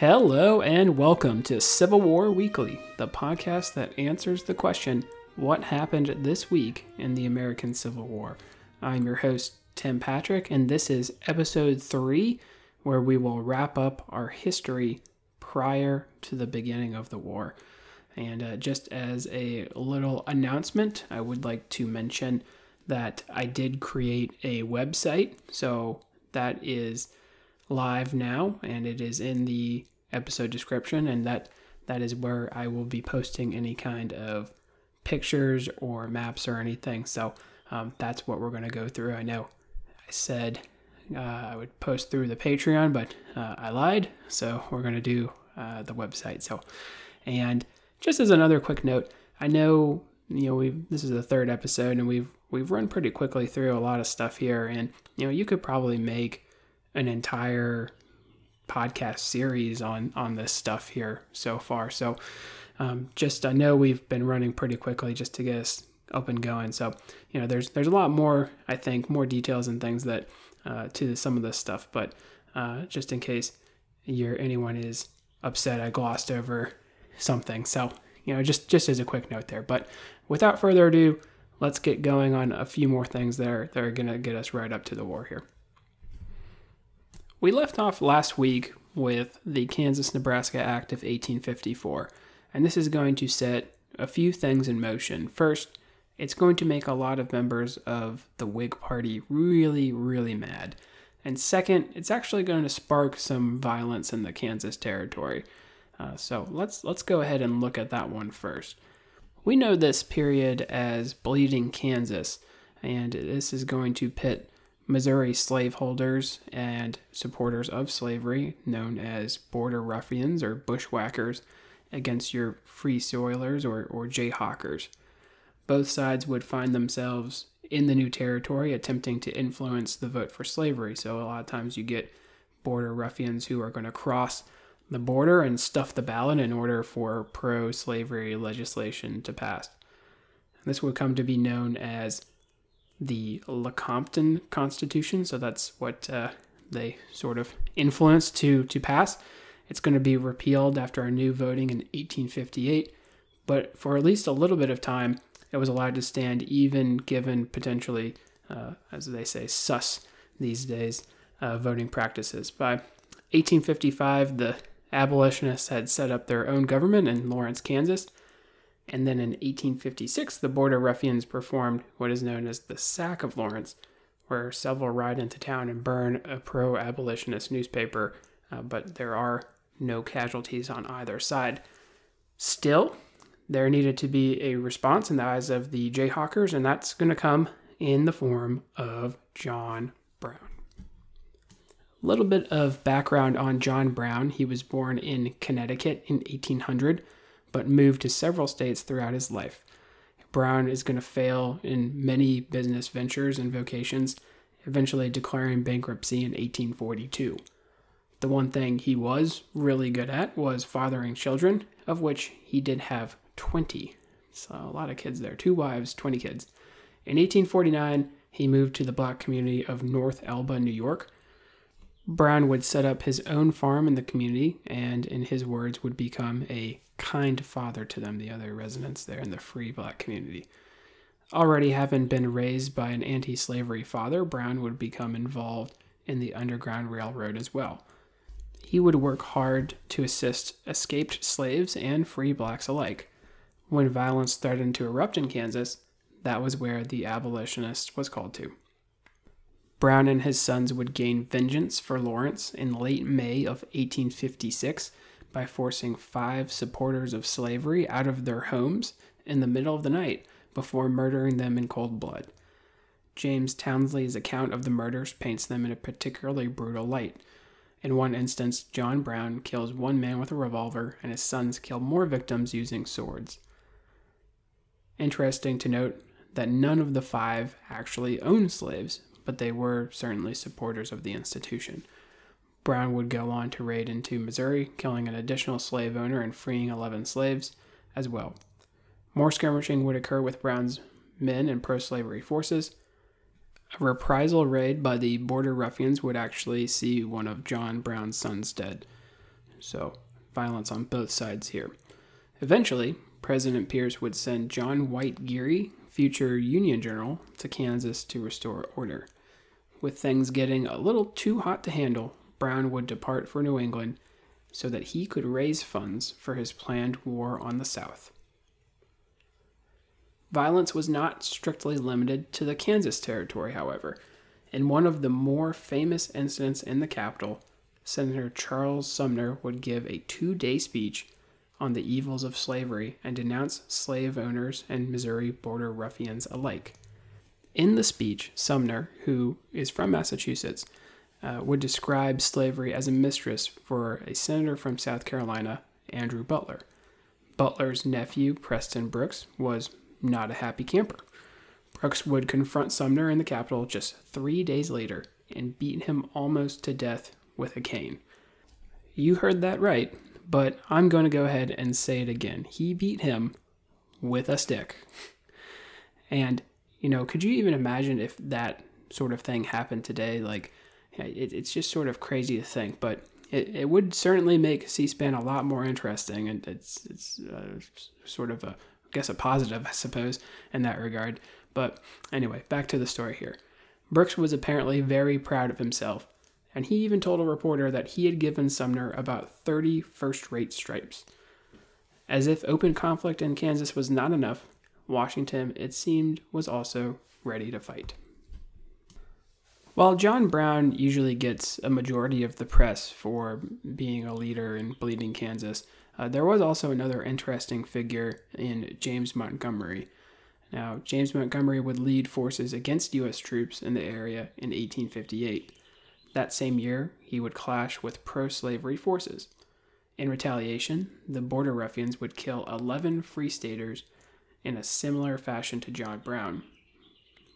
Hello and welcome to Civil War Weekly, the podcast that answers the question what happened this week in the American Civil War. I'm your host, Tim Patrick, and this is episode three, where we will wrap up our history prior to the beginning of the war. And uh, just as a little announcement, I would like to mention that I did create a website. So that is live now and it is in the episode description and that that is where I will be posting any kind of pictures or maps or anything. So um, that's what we're going to go through. I know I said uh, I would post through the Patreon, but uh, I lied. So we're going to do uh, the website. So, and just as another quick note, I know you know we've this is the third episode and we've we've run pretty quickly through a lot of stuff here, and you know you could probably make an entire podcast series on on this stuff here so far. So um, just I know we've been running pretty quickly just to get us up and going. So you know there's there's a lot more I think more details and things that uh, to some of this stuff, but uh, just in case you're anyone is upset, I glossed over something. So you know just just as a quick note there. But without further ado, let's get going on a few more things that are that are gonna get us right up to the war here. We left off last week with the Kansas Nebraska Act of 1854, and this is going to set a few things in motion. First, it's going to make a lot of members of the Whig Party really, really mad. And second, it's actually going to spark some violence in the Kansas Territory. Uh, so let's let's go ahead and look at that one first. We know this period as Bleeding Kansas, and this is going to pit Missouri slaveholders and supporters of slavery, known as border ruffians or bushwhackers, against your free soilers or, or jayhawkers. Both sides would find themselves in the new territory attempting to influence the vote for slavery. So, a lot of times you get border ruffians who are going to cross the border and stuff the ballot in order for pro slavery legislation to pass. This would come to be known as the Lecompton Constitution. So that's what uh, they sort of influenced to to pass. It's going to be repealed after a new voting in 1858, but for at least a little bit of time, it was allowed to stand, even given potentially, uh, as they say, sus these days uh, voting practices. By 1855, the abolitionists had set up their own government in Lawrence, Kansas, and then in 1856, the Border Ruffians performed what is known as the Sack of Lawrence, where several ride into town and burn a pro abolitionist newspaper, uh, but there are no casualties on either side. Still, there needed to be a response in the eyes of the Jayhawkers, and that's going to come in the form of John Brown. A little bit of background on John Brown. He was born in Connecticut in 1800 but moved to several states throughout his life. Brown is going to fail in many business ventures and vocations, eventually declaring bankruptcy in 1842. The one thing he was really good at was fathering children, of which he did have 20. So a lot of kids there, two wives, 20 kids. In 1849, he moved to the black community of North Elba, New York. Brown would set up his own farm in the community and, in his words, would become a kind father to them, the other residents there in the free black community. Already having been raised by an anti slavery father, Brown would become involved in the Underground Railroad as well. He would work hard to assist escaped slaves and free blacks alike. When violence threatened to erupt in Kansas, that was where the abolitionist was called to. Brown and his sons would gain vengeance for Lawrence in late May of 1856 by forcing five supporters of slavery out of their homes in the middle of the night before murdering them in cold blood. James Townsley's account of the murders paints them in a particularly brutal light. In one instance, John Brown kills one man with a revolver, and his sons kill more victims using swords. Interesting to note that none of the five actually owned slaves, but they were certainly supporters of the institution. Brown would go on to raid into Missouri, killing an additional slave owner and freeing 11 slaves as well. More skirmishing would occur with Brown's men and pro slavery forces. A reprisal raid by the border ruffians would actually see one of John Brown's sons dead. So, violence on both sides here. Eventually, President Pierce would send John White Geary, future Union general, to Kansas to restore order. With things getting a little too hot to handle, Brown would depart for New England so that he could raise funds for his planned war on the South. Violence was not strictly limited to the Kansas Territory, however. In one of the more famous incidents in the capital, Senator Charles Sumner would give a two day speech on the evils of slavery and denounce slave owners and Missouri border ruffians alike. In the speech, Sumner, who is from Massachusetts, uh, would describe slavery as a mistress for a senator from South Carolina, Andrew Butler. Butler's nephew, Preston Brooks, was not a happy camper. Brooks would confront Sumner in the Capitol just three days later and beat him almost to death with a cane. You heard that right, but I'm going to go ahead and say it again. He beat him with a stick. And, you know, could you even imagine if that sort of thing happened today? Like, it, it's just sort of crazy to think, but it, it would certainly make C-SPAN a lot more interesting, and it's it's uh, sort of a I guess a positive, I suppose, in that regard. But anyway, back to the story here. Brooks was apparently very proud of himself, and he even told a reporter that he had given Sumner about 30 first rate stripes. As if open conflict in Kansas was not enough, Washington, it seemed, was also ready to fight. While John Brown usually gets a majority of the press for being a leader in Bleeding Kansas, uh, there was also another interesting figure in James Montgomery. Now, James Montgomery would lead forces against U.S. troops in the area in 1858. That same year, he would clash with pro slavery forces. In retaliation, the Border Ruffians would kill 11 Free Staters in a similar fashion to John Brown.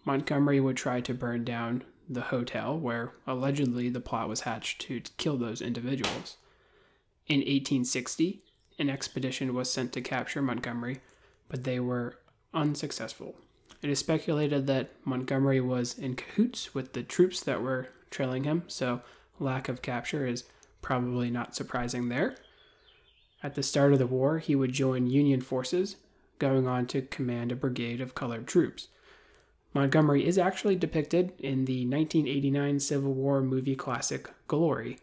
Montgomery would try to burn down the hotel where allegedly the plot was hatched to kill those individuals. In 1860, an expedition was sent to capture Montgomery, but they were unsuccessful. It is speculated that Montgomery was in cahoots with the troops that were trailing him, so lack of capture is probably not surprising there. At the start of the war, he would join Union forces, going on to command a brigade of colored troops. Montgomery is actually depicted in the 1989 Civil War movie classic Glory.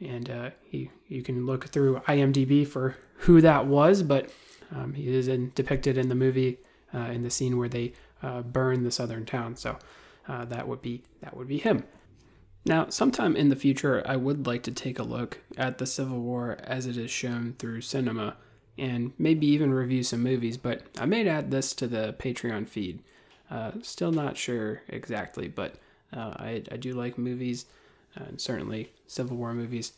And uh, he, you can look through IMDb for who that was, but um, he is in, depicted in the movie uh, in the scene where they uh, burn the southern town. So uh, that would be that would be him. Now, sometime in the future, I would like to take a look at the Civil War as it is shown through cinema, and maybe even review some movies. But I may add this to the Patreon feed. Uh, still not sure exactly, but uh, I, I do like movies, and certainly Civil War movies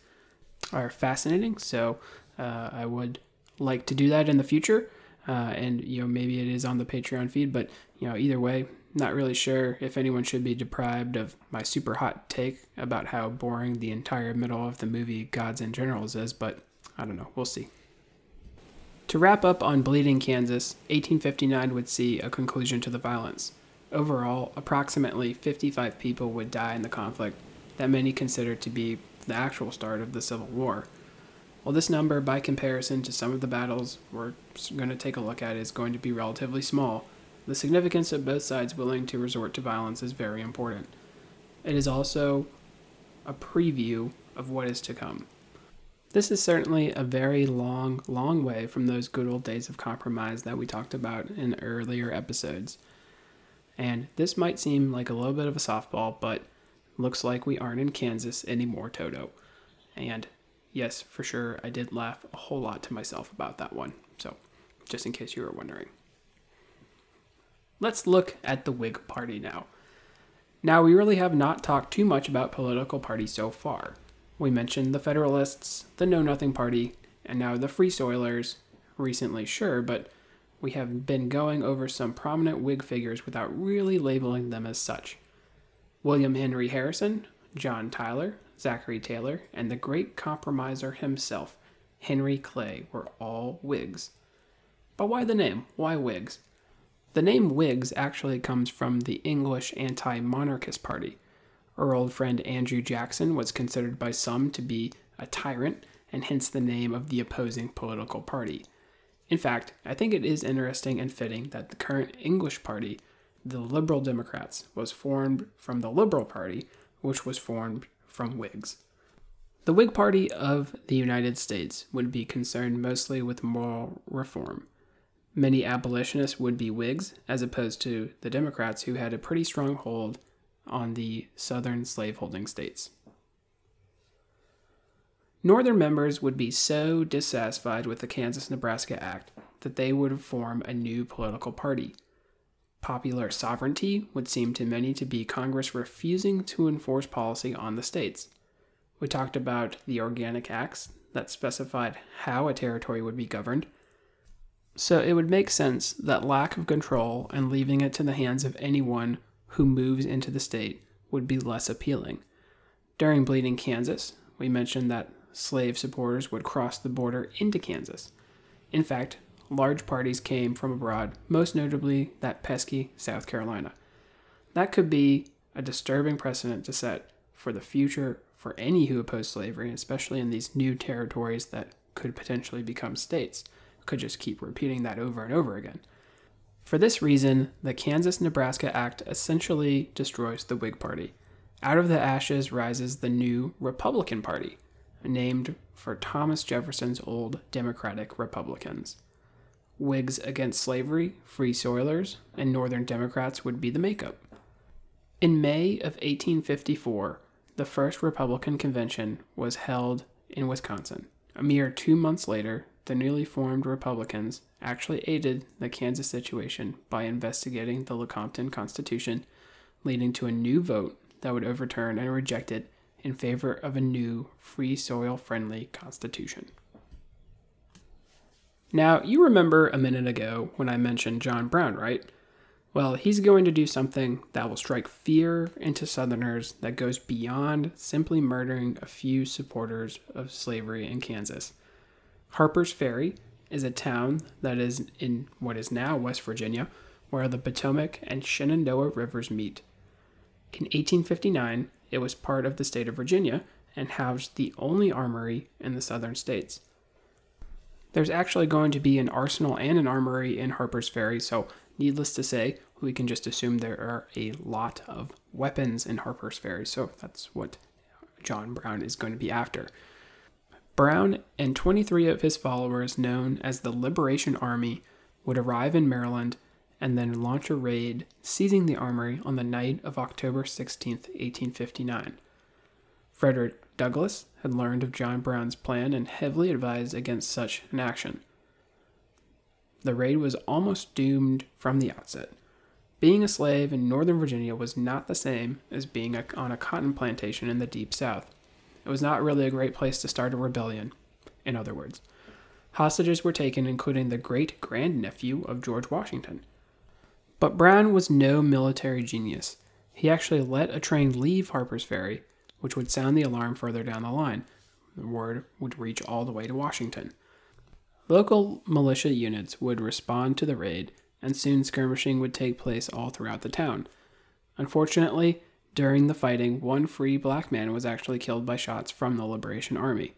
are fascinating. So uh, I would like to do that in the future, uh, and you know maybe it is on the Patreon feed. But you know either way, not really sure if anyone should be deprived of my super hot take about how boring the entire middle of the movie Gods and Generals is. But I don't know. We'll see. To wrap up on Bleeding Kansas, 1859 would see a conclusion to the violence. Overall, approximately 55 people would die in the conflict that many consider to be the actual start of the Civil War. While this number, by comparison to some of the battles we're going to take a look at, is going to be relatively small, the significance of both sides willing to resort to violence is very important. It is also a preview of what is to come. This is certainly a very long, long way from those good old days of compromise that we talked about in earlier episodes. And this might seem like a little bit of a softball, but looks like we aren't in Kansas anymore, Toto. And yes, for sure, I did laugh a whole lot to myself about that one. So, just in case you were wondering. Let's look at the Whig Party now. Now, we really have not talked too much about political parties so far. We mentioned the Federalists, the Know Nothing Party, and now the Free Soilers, recently, sure, but we have been going over some prominent Whig figures without really labeling them as such. William Henry Harrison, John Tyler, Zachary Taylor, and the great compromiser himself, Henry Clay, were all Whigs. But why the name? Why Whigs? The name Whigs actually comes from the English anti monarchist party, our old friend Andrew Jackson was considered by some to be a tyrant, and hence the name of the opposing political party. In fact, I think it is interesting and fitting that the current English party, the Liberal Democrats, was formed from the Liberal Party, which was formed from Whigs. The Whig Party of the United States would be concerned mostly with moral reform. Many abolitionists would be Whigs, as opposed to the Democrats, who had a pretty strong hold on the southern slaveholding states. Northern members would be so dissatisfied with the Kansas Nebraska Act that they would form a new political party. Popular sovereignty would seem to many to be Congress refusing to enforce policy on the states. We talked about the Organic Acts that specified how a territory would be governed. So it would make sense that lack of control and leaving it to the hands of anyone who moves into the state would be less appealing. During Bleeding Kansas, we mentioned that slave supporters would cross the border into Kansas. In fact, large parties came from abroad, most notably that pesky South Carolina. That could be a disturbing precedent to set for the future for any who oppose slavery, especially in these new territories that could potentially become states. Could just keep repeating that over and over again. For this reason, the Kansas Nebraska Act essentially destroys the Whig Party. Out of the ashes rises the new Republican Party, named for Thomas Jefferson's old Democratic Republicans. Whigs against slavery, Free Soilers, and Northern Democrats would be the makeup. In May of 1854, the first Republican convention was held in Wisconsin. A mere two months later, the newly formed Republicans actually aided the Kansas situation by investigating the Lecompton Constitution, leading to a new vote that would overturn and reject it in favor of a new free soil friendly constitution. Now, you remember a minute ago when I mentioned John Brown, right? Well, he's going to do something that will strike fear into Southerners that goes beyond simply murdering a few supporters of slavery in Kansas. Harper's Ferry is a town that is in what is now West Virginia, where the Potomac and Shenandoah rivers meet. In 1859, it was part of the state of Virginia and housed the only armory in the southern states. There's actually going to be an arsenal and an armory in Harper's Ferry, so Needless to say, we can just assume there are a lot of weapons in Harper's Ferry, so that's what John Brown is going to be after. Brown and 23 of his followers, known as the Liberation Army, would arrive in Maryland and then launch a raid, seizing the armory on the night of October 16, 1859. Frederick Douglass had learned of John Brown's plan and heavily advised against such an action the raid was almost doomed from the outset. Being a slave in Northern Virginia was not the same as being on a cotton plantation in the Deep South. It was not really a great place to start a rebellion, in other words. Hostages were taken, including the great grandnephew of George Washington. But Brown was no military genius. He actually let a train leave Harper's Ferry, which would sound the alarm further down the line. The word would reach all the way to Washington. Local militia units would respond to the raid, and soon skirmishing would take place all throughout the town. Unfortunately, during the fighting, one free black man was actually killed by shots from the Liberation Army.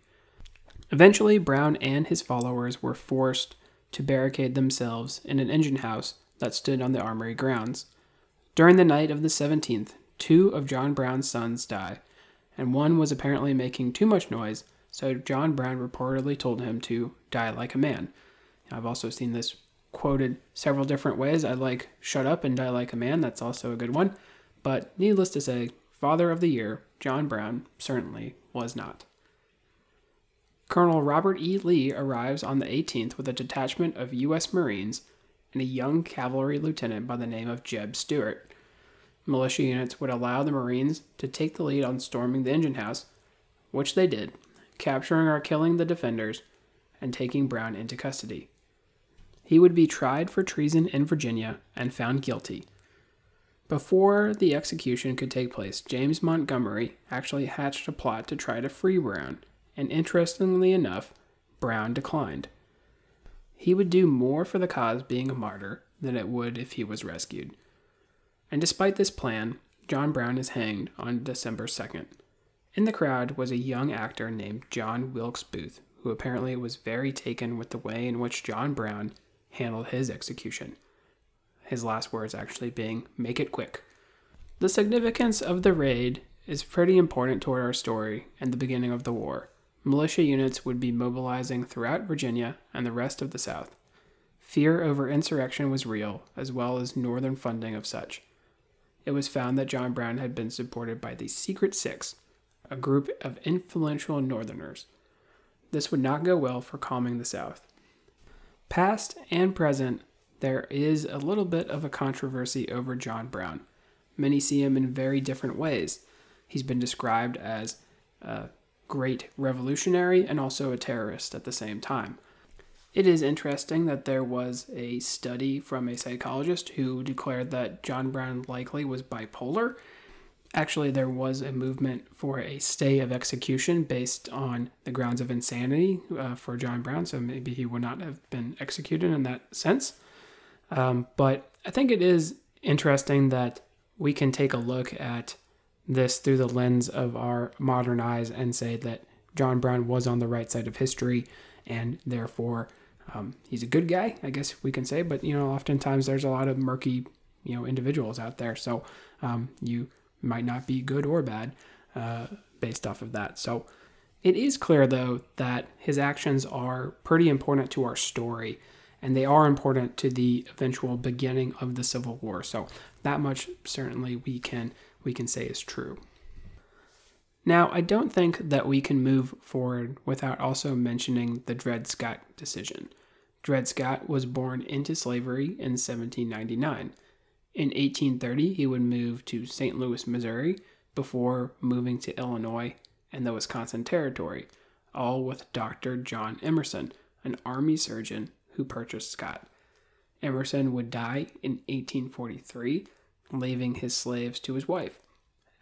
Eventually, Brown and his followers were forced to barricade themselves in an engine house that stood on the armory grounds. During the night of the 17th, two of John Brown's sons died, and one was apparently making too much noise so John Brown reportedly told him to die like a man. I've also seen this quoted several different ways. I like shut up and die like a man. That's also a good one. But needless to say, Father of the Year, John Brown, certainly was not. Colonel Robert E. Lee arrives on the 18th with a detachment of U.S. Marines and a young cavalry lieutenant by the name of Jeb Stuart. Militia units would allow the Marines to take the lead on storming the engine house, which they did, capturing or killing the defenders, and taking Brown into custody. He would be tried for treason in Virginia and found guilty. Before the execution could take place, James Montgomery actually hatched a plot to try to free Brown, and interestingly enough, Brown declined. He would do more for the cause being a martyr than it would if he was rescued. And despite this plan, John Brown is hanged on December 2nd. In the crowd was a young actor named John Wilkes Booth, who apparently was very taken with the way in which John Brown handled his execution. His last words actually being, Make it quick. The significance of the raid is pretty important toward our story and the beginning of the war. Militia units would be mobilizing throughout Virginia and the rest of the South. Fear over insurrection was real, as well as Northern funding of such. It was found that John Brown had been supported by the Secret Six, a group of influential Northerners. This would not go well for calming the South. Past and present, there is a little bit of a controversy over John Brown. Many see him in very different ways. He's been described as a great revolutionary and also a terrorist at the same time. It is interesting that there was a study from a psychologist who declared that John Brown likely was bipolar. Actually, there was a movement for a stay of execution based on the grounds of insanity uh, for John Brown, so maybe he would not have been executed in that sense. Um, but I think it is interesting that we can take a look at this through the lens of our modern eyes and say that John Brown was on the right side of history and therefore um, he's a good guy, I guess we can say. But you know, oftentimes there's a lot of murky, you know, individuals out there. So um, you might not be good or bad uh, based off of that. So it is clear though that his actions are pretty important to our story and they are important to the eventual beginning of the Civil War. So that much certainly we can we can say is true. Now, I don't think that we can move forward without also mentioning the Dred Scott decision. Dred Scott was born into slavery in 1799. In 1830, he would move to St. Louis, Missouri, before moving to Illinois and the Wisconsin Territory, all with Dr. John Emerson, an Army surgeon who purchased Scott. Emerson would die in 1843, leaving his slaves to his wife.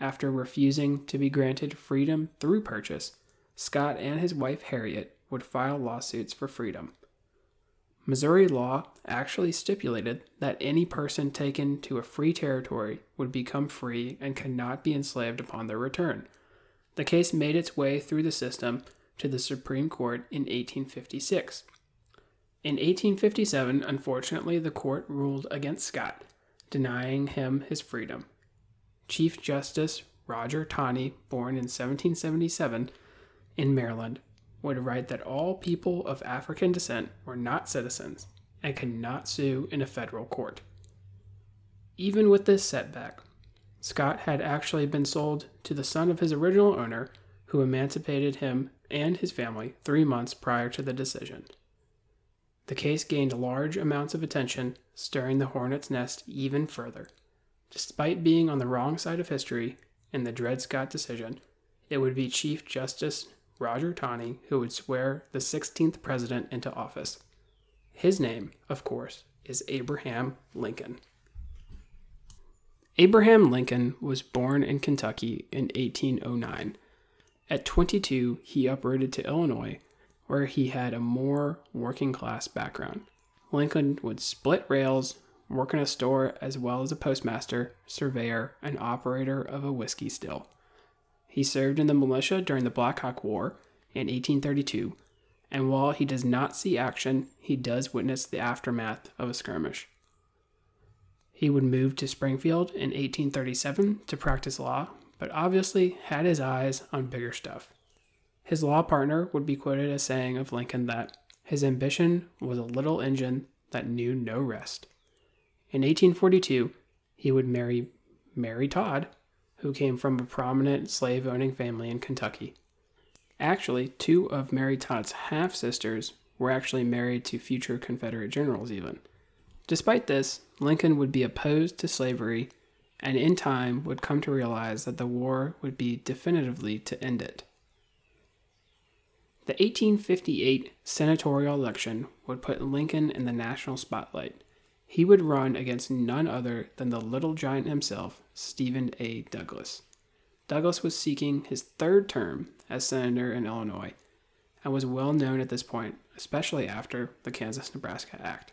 After refusing to be granted freedom through purchase, Scott and his wife Harriet would file lawsuits for freedom. Missouri law actually stipulated that any person taken to a free territory would become free and could not be enslaved upon their return. The case made its way through the system to the Supreme Court in 1856. In 1857, unfortunately, the court ruled against Scott, denying him his freedom. Chief Justice Roger Taney, born in 1777 in Maryland, would write that all people of African descent were not citizens and could not sue in a federal court. Even with this setback, Scott had actually been sold to the son of his original owner, who emancipated him and his family three months prior to the decision. The case gained large amounts of attention, stirring the hornet's nest even further. Despite being on the wrong side of history in the Dred Scott decision, it would be Chief Justice Roger Taney who would swear the 16th president into office. His name, of course, is Abraham Lincoln. Abraham Lincoln was born in Kentucky in 1809. At 22, he uprooted to Illinois where he had a more working class background. Lincoln would split rails, work in a store as well as a postmaster, surveyor, and operator of a whiskey still. He served in the militia during the Black Hawk War in 1832, and while he does not see action, he does witness the aftermath of a skirmish. He would move to Springfield in 1837 to practice law, but obviously had his eyes on bigger stuff. His law partner would be quoted as saying of Lincoln that his ambition was a little engine that knew no rest. In 1842, he would marry Mary Todd, who came from a prominent slave owning family in Kentucky. Actually, two of Mary Todd's half sisters were actually married to future Confederate generals, even. Despite this, Lincoln would be opposed to slavery and in time would come to realize that the war would be definitively to end it. The 1858 senatorial election would put Lincoln in the national spotlight. He would run against none other than the little giant himself, Stephen A. Douglas. Douglas was seeking his third term as senator in Illinois and was well known at this point, especially after the Kansas Nebraska Act.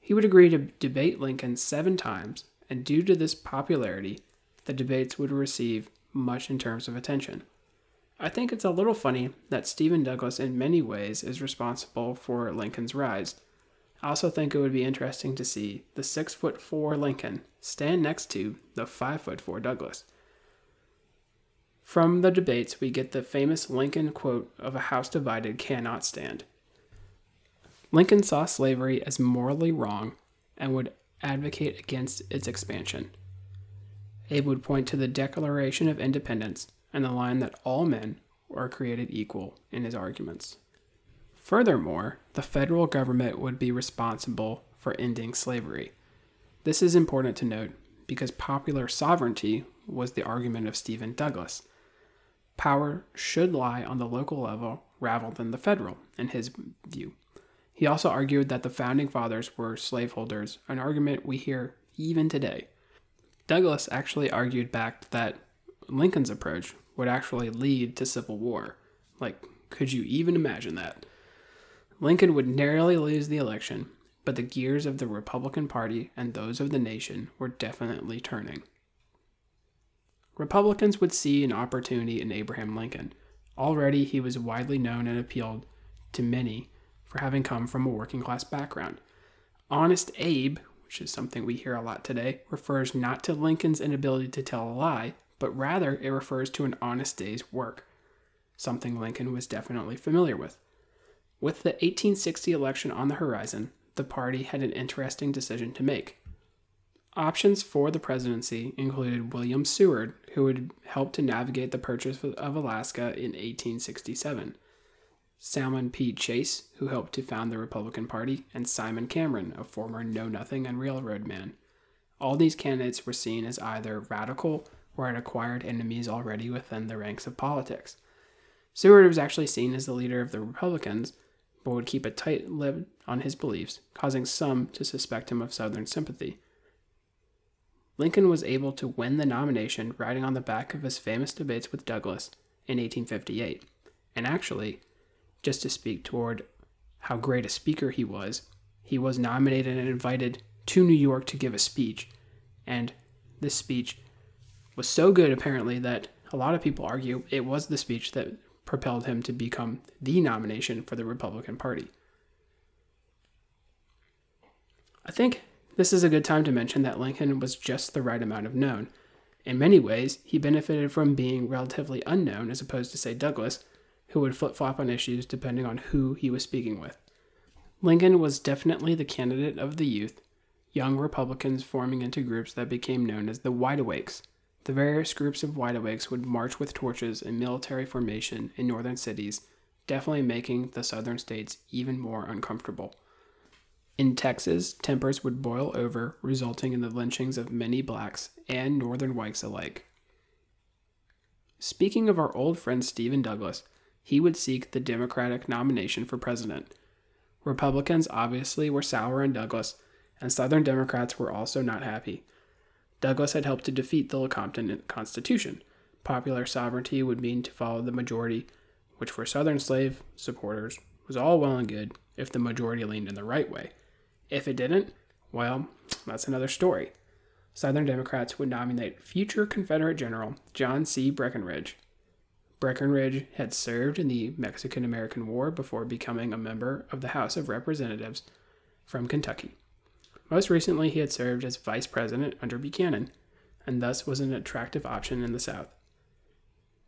He would agree to debate Lincoln seven times, and due to this popularity, the debates would receive much in terms of attention. I think it's a little funny that Stephen Douglas, in many ways, is responsible for Lincoln's rise. I also think it would be interesting to see the six foot four Lincoln stand next to the five foot four Douglas. From the debates, we get the famous Lincoln quote of a house divided cannot stand. Lincoln saw slavery as morally wrong and would advocate against its expansion. Abe would point to the Declaration of Independence and the line that all men are created equal in his arguments. Furthermore, the federal government would be responsible for ending slavery. This is important to note because popular sovereignty was the argument of Stephen Douglas. Power should lie on the local level rather than the federal, in his view. He also argued that the founding fathers were slaveholders, an argument we hear even today. Douglas actually argued back that Lincoln's approach would actually lead to civil war. Like, could you even imagine that? Lincoln would narrowly lose the election, but the gears of the Republican Party and those of the nation were definitely turning. Republicans would see an opportunity in Abraham Lincoln. Already, he was widely known and appealed to many for having come from a working class background. Honest Abe, which is something we hear a lot today, refers not to Lincoln's inability to tell a lie, but rather it refers to an honest day's work, something Lincoln was definitely familiar with. With the 1860 election on the horizon, the party had an interesting decision to make. Options for the presidency included William Seward, who would help to navigate the purchase of Alaska in 1867, Salmon P. Chase, who helped to found the Republican Party, and Simon Cameron, a former Know Nothing and Railroad man. All these candidates were seen as either radical or had acquired enemies already within the ranks of politics. Seward was actually seen as the leader of the Republicans, but would keep a tight lid on his beliefs, causing some to suspect him of Southern sympathy. Lincoln was able to win the nomination riding on the back of his famous debates with Douglas in 1858. And actually, just to speak toward how great a speaker he was, he was nominated and invited to New York to give a speech. And this speech was so good, apparently, that a lot of people argue it was the speech that propelled him to become the nomination for the Republican Party. I think this is a good time to mention that Lincoln was just the right amount of known. In many ways, he benefited from being relatively unknown as opposed to, say, Douglas, who would flip flop on issues depending on who he was speaking with. Lincoln was definitely the candidate of the youth, young Republicans forming into groups that became known as the Wide Awakes, the various groups of wideawakes would march with torches in military formation in northern cities, definitely making the southern states even more uncomfortable. In Texas, tempers would boil over, resulting in the lynchings of many blacks and northern whites alike. Speaking of our old friend Stephen Douglas, he would seek the Democratic nomination for president. Republicans obviously were sour on Douglas, and Southern Democrats were also not happy. Douglas had helped to defeat the Lecompton Constitution. Popular sovereignty would mean to follow the majority, which for Southern slave supporters was all well and good if the majority leaned in the right way. If it didn't, well, that's another story. Southern Democrats would nominate future Confederate General John C. Breckinridge. Breckinridge had served in the Mexican American War before becoming a member of the House of Representatives from Kentucky. Most recently, he had served as vice president under Buchanan, and thus was an attractive option in the South.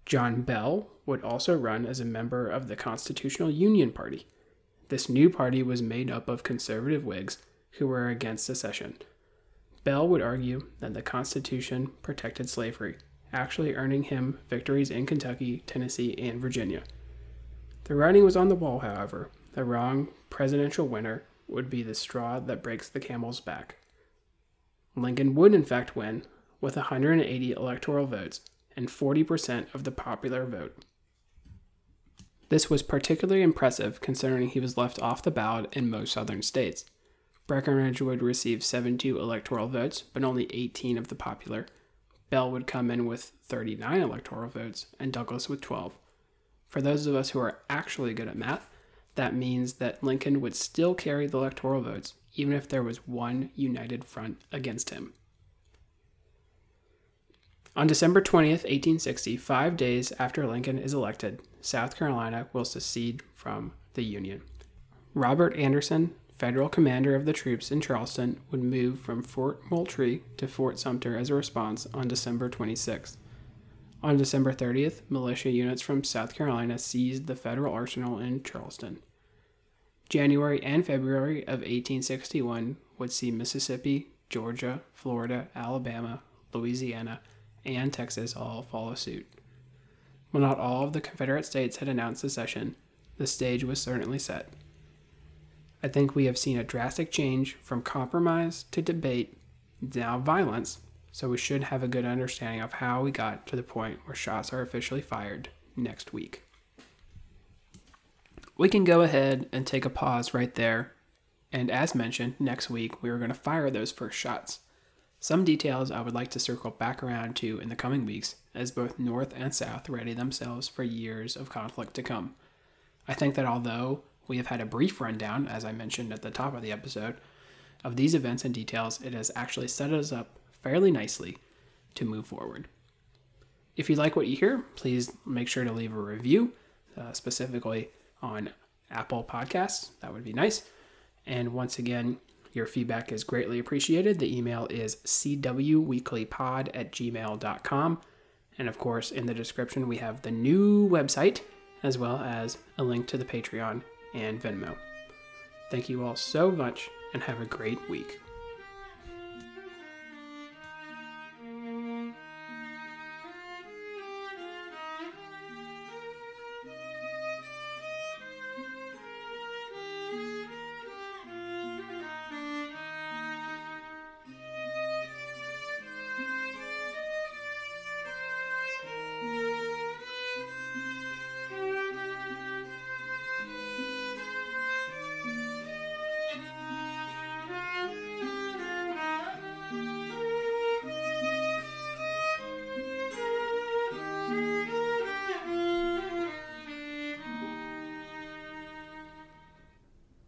John Bell would also run as a member of the Constitutional Union Party. This new party was made up of conservative Whigs who were against secession. Bell would argue that the Constitution protected slavery, actually earning him victories in Kentucky, Tennessee, and Virginia. The writing was on the wall, however. The wrong presidential winner would be the straw that breaks the camel's back. Lincoln would, in fact, win with 180 electoral votes and 40% of the popular vote. This was particularly impressive considering he was left off the ballot in most southern states. Breckinridge would receive 72 electoral votes, but only 18 of the popular. Bell would come in with 39 electoral votes, and Douglas with 12. For those of us who are actually good at math, that means that Lincoln would still carry the electoral votes, even if there was one united front against him. On December 20th, 1860, five days after Lincoln is elected, South Carolina will secede from the Union. Robert Anderson, federal commander of the troops in Charleston, would move from Fort Moultrie to Fort Sumter as a response on December 26th. On December 30th, militia units from South Carolina seized the federal arsenal in Charleston. January and February of 1861 would see Mississippi, Georgia, Florida, Alabama, Louisiana, and Texas all follow suit. While not all of the Confederate states had announced secession, the stage was certainly set. I think we have seen a drastic change from compromise to debate, now violence, so we should have a good understanding of how we got to the point where shots are officially fired next week. We can go ahead and take a pause right there, and as mentioned, next week we are going to fire those first shots. Some details I would like to circle back around to in the coming weeks as both North and South ready themselves for years of conflict to come. I think that although we have had a brief rundown, as I mentioned at the top of the episode, of these events and details, it has actually set us up fairly nicely to move forward. If you like what you hear, please make sure to leave a review, uh, specifically on Apple Podcasts. That would be nice. And once again, your feedback is greatly appreciated. The email is cwweeklypod at gmail.com. And of course, in the description, we have the new website as well as a link to the Patreon and Venmo. Thank you all so much and have a great week.